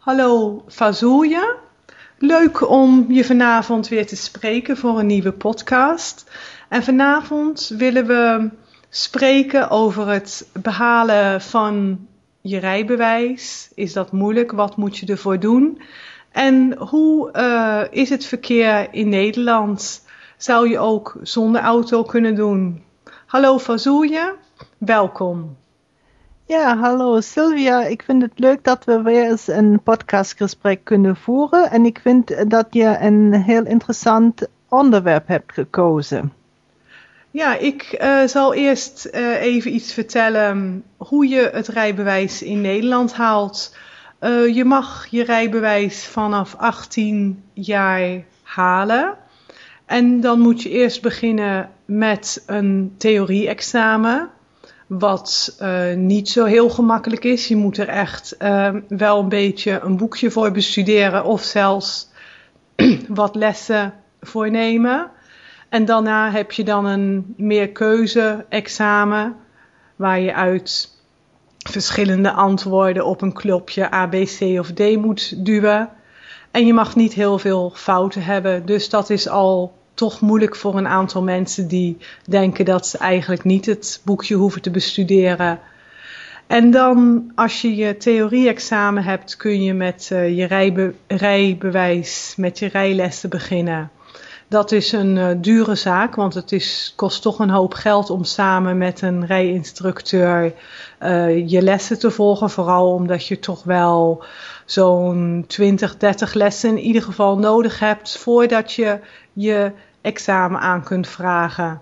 Hallo Fazulja. Leuk om je vanavond weer te spreken voor een nieuwe podcast. En vanavond willen we spreken over het behalen van je rijbewijs. Is dat moeilijk? Wat moet je ervoor doen? En hoe uh, is het verkeer in Nederland? Zou je ook zonder auto kunnen doen? Hallo Fazulja, welkom. Ja, hallo Sylvia. Ik vind het leuk dat we weer eens een podcastgesprek kunnen voeren. En ik vind dat je een heel interessant onderwerp hebt gekozen. Ja, ik uh, zal eerst uh, even iets vertellen hoe je het rijbewijs in Nederland haalt. Uh, je mag je rijbewijs vanaf 18 jaar halen. En dan moet je eerst beginnen met een theorie-examen wat uh, niet zo heel gemakkelijk is. Je moet er echt uh, wel een beetje een boekje voor bestuderen of zelfs wat lessen voor nemen. En daarna heb je dan een meerkeuze-examen waar je uit verschillende antwoorden op een klopje A, B, C of D moet duwen. En je mag niet heel veel fouten hebben, dus dat is al toch moeilijk voor een aantal mensen die denken dat ze eigenlijk niet het boekje hoeven te bestuderen. En dan, als je je theorie-examen hebt, kun je met uh, je rijbe rijbewijs, met je rijlessen beginnen. Dat is een uh, dure zaak, want het is, kost toch een hoop geld om samen met een rijinstructeur uh, je lessen te volgen. Vooral omdat je toch wel zo'n 20, 30 lessen in ieder geval nodig hebt voordat je je examen aan kunt vragen.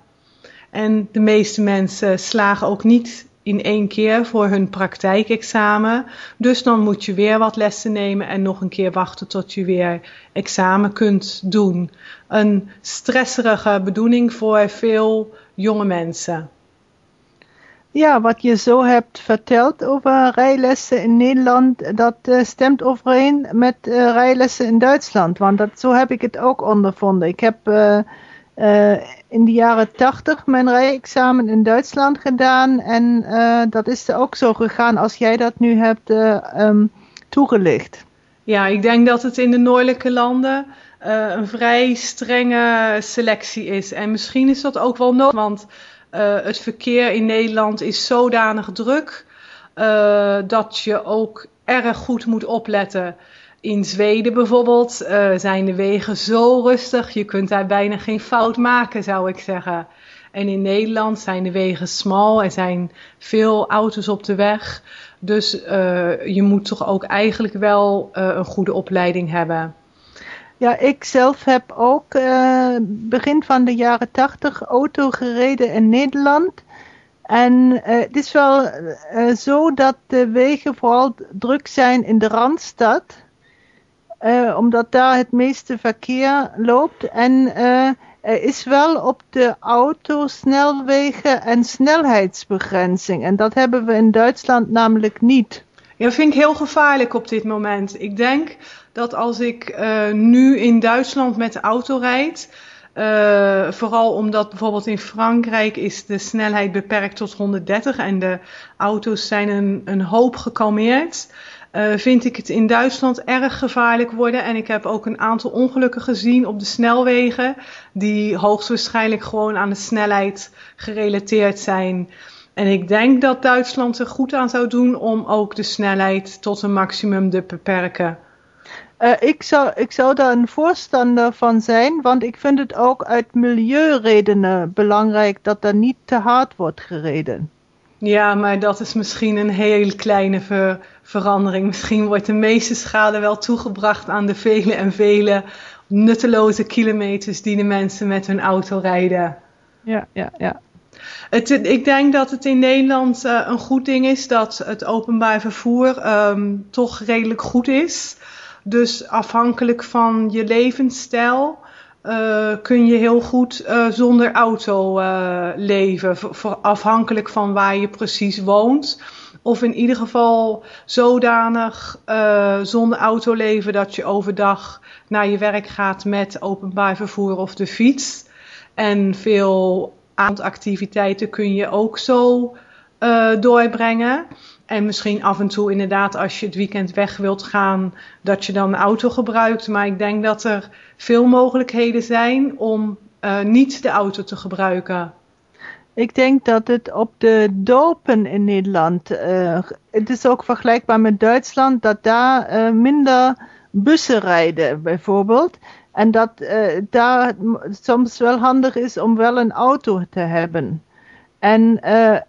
En de meeste mensen slagen ook niet in één keer voor hun praktijkexamen. Dus dan moet je weer wat lessen nemen en nog een keer wachten tot je weer examen kunt doen. Een stresserige bedoeling voor veel jonge mensen. Ja, wat je zo hebt verteld over rijlessen in Nederland, dat uh, stemt overeen met uh, rijlessen in Duitsland. Want dat, zo heb ik het ook ondervonden. Ik heb uh, in de jaren tachtig mijn rijexamen in Duitsland gedaan. En dat is ook zo gegaan als jij dat nu hebt um, toegelicht. Ja, ik denk dat het in de noordelijke landen een vrij strenge selectie is. En misschien is dat ook wel nodig, want het verkeer in Nederland is zodanig druk uh, dat je ook erg goed moet opletten. In Zweden bijvoorbeeld uh, zijn de wegen zo rustig, je kunt daar bijna geen fout maken, zou ik zeggen. En in Nederland zijn de wegen smal, er zijn veel auto's op de weg. Dus je moet toch ook eigenlijk wel een goede opleiding hebben. Ja, ik zelf heb ook uh, begin van de jaren tachtig auto gereden in Nederland. En uh, het is wel uh, zo dat de wegen vooral druk zijn in de Randstad. omdat daar het meeste verkeer loopt. En er is wel op de autosnelwegen een snelheidsbegrenzing. En dat hebben we in Duitsland namelijk niet. Ja, dat vind ik heel gevaarlijk op dit moment. Ik denk dat als ik uh, nu in Duitsland met de auto rijd, uh, vooral omdat bijvoorbeeld in Frankrijk is de snelheid beperkt tot 130 en de auto's zijn een, een hoop gekalmeerd. Uh, vind ik het in Duitsland erg gevaarlijk worden. En ik heb ook een aantal ongelukken gezien op de snelwegen, die hoogstwaarschijnlijk gewoon aan de snelheid gerelateerd zijn. En ik denk dat Duitsland er goed aan zou doen om ook de snelheid tot een maximum te beperken. Uh, ik, zou, ik zou daar een voorstander van zijn, want ik vind het ook uit milieuredenen belangrijk dat er niet te hard wordt gereden. Ja, maar dat is misschien een heel kleine ver verandering. Misschien wordt de meeste schade wel toegebracht aan de vele en vele nutteloze kilometers die de mensen met hun auto rijden. Ja, ja, ja. Het, ik denk dat het in Nederland uh, een goed ding is dat het openbaar vervoer um, toch redelijk goed is. Dus afhankelijk van je levensstijl uh, kun je heel goed uh, zonder auto leven. Voor, afhankelijk van waar je precies woont. Of in ieder geval zodanig zonder auto leven dat je overdag naar je werk gaat met openbaar vervoer of de fiets. En veel avondactiviteiten kun je ook zo uh, doorbrengen. En misschien af en toe inderdaad als je het weekend weg wilt gaan, dat je dan een auto gebruikt. Maar ik denk dat er veel mogelijkheden zijn om uh, niet de auto te gebruiken. Ik denk dat het op de dopen in Nederland, uh, het is ook vergelijkbaar met Duitsland, dat daar minder bussen rijden bijvoorbeeld. En dat uh, daar soms wel handig is om wel een auto te hebben. En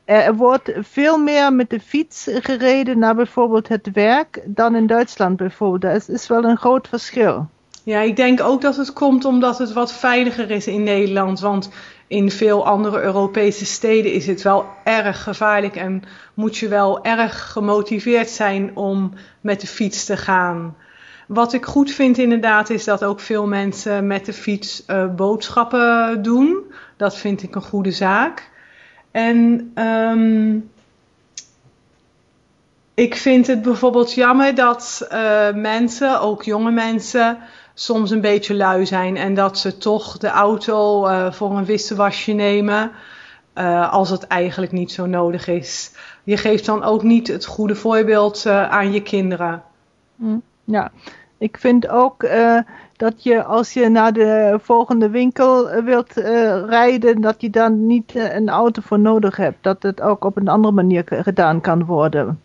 er wordt veel meer met de fiets gereden naar bijvoorbeeld het werk dan in Duitsland bijvoorbeeld. Dat is wel een groot verschil. Ja, ik denk ook dat het komt omdat het wat veiliger is in Nederland. Want in veel andere Europese steden is het wel erg gevaarlijk en moet je wel erg gemotiveerd zijn om met de fiets te gaan. Wat ik goed vind inderdaad is dat ook veel mensen met de fiets uh, boodschappen doen. Dat vind ik een goede zaak. En um, ik vind het bijvoorbeeld jammer dat uh, mensen, ook jonge mensen, soms een beetje lui zijn en dat ze toch de auto uh, voor een wisselwasje nemen als het eigenlijk niet zo nodig is. Je geeft dan ook niet het goede voorbeeld aan je kinderen. Mm, ja, ik vind ook dat je als je naar de volgende winkel wilt rijden, dat je dan niet een auto voor nodig hebt. Dat het ook op een andere manier gedaan kan worden.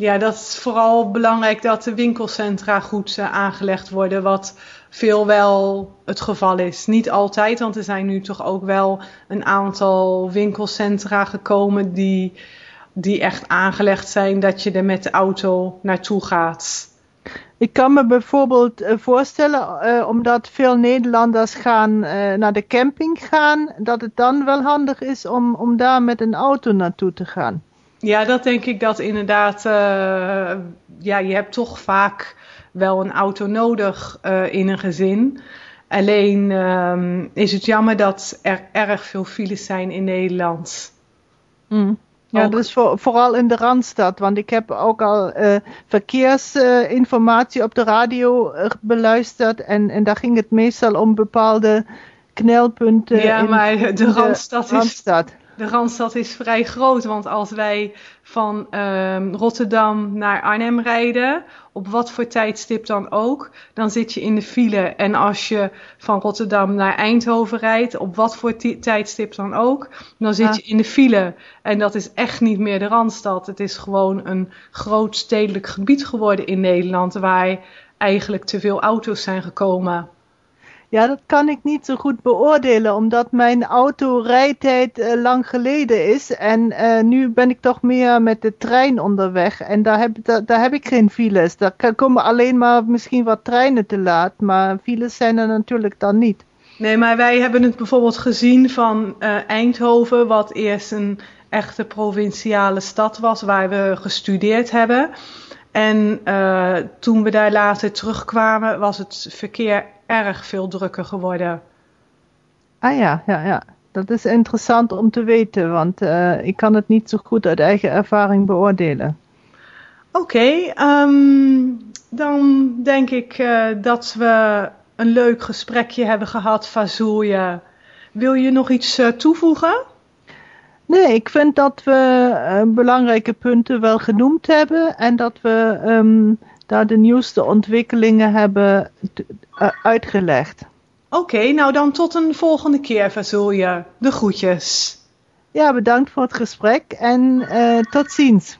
Ja, dat is vooral belangrijk dat de winkelcentra goed uh, aangelegd worden, wat veel wel het geval is. Niet altijd, want er zijn nu toch ook wel een aantal winkelcentra gekomen die, die echt aangelegd zijn dat je er met de auto naartoe gaat. Ik kan me bijvoorbeeld uh, voorstellen, uh, omdat veel Nederlanders gaan naar de camping gaan, dat het dan wel handig is om, om daar met een auto naartoe te gaan. Ja, dat denk ik dat inderdaad. Uh, ja, je hebt toch vaak wel een auto nodig in een gezin. Alleen uh, is het jammer dat er erg veel files zijn in Nederland. Mm. Ja, ook. dat is voor, vooral in de Randstad. Want ik heb ook al uh, verkeersinformatie op de radio beluisterd. En, en daar ging het meestal om bepaalde knelpunten. Ja, in, maar de, de Randstad, is, Randstad de Randstad is vrij groot. Want als wij van um, Rotterdam naar Arnhem rijden, op wat voor tijdstip dan ook, dan zit je in de file. En als je van Rotterdam naar Eindhoven rijdt, op wat voor tijdstip dan ook, dan zit je in de file. En dat is echt niet meer de Randstad. Het is gewoon een groot stedelijk gebied geworden in Nederland, waar eigenlijk te veel auto's zijn gekomen. Ja, dat kan ik niet zo goed beoordelen, omdat mijn autorijtijd uh, lang geleden is. En uh, nu ben ik toch meer met de trein onderweg. En daar heb, daar, heb ik geen files. Daar komen alleen maar misschien wat treinen te laat. Maar files zijn er natuurlijk dan niet. Nee, maar wij hebben het bijvoorbeeld gezien van uh, Eindhoven, wat eerst een echte provinciale stad was, waar we gestudeerd hebben. En toen we daar later terugkwamen, was het verkeer erg veel drukker geworden. Ah ja, ja, ja. Dat is interessant om te weten, want uh, ik kan het niet zo goed uit eigen ervaring beoordelen. Oké, okay, um, dan denk ik uh, dat we een leuk gesprekje hebben gehad, Fazoeje. Wil je nog iets uh, toevoegen? Nee, ik vind dat we belangrijke punten wel genoemd hebben en dat we um, daar de nieuwste ontwikkelingen hebben uitgelegd. Oké, okay, nou dan tot een volgende keer, Fazulje. De groetjes. Ja, bedankt voor het gesprek en uh, tot ziens.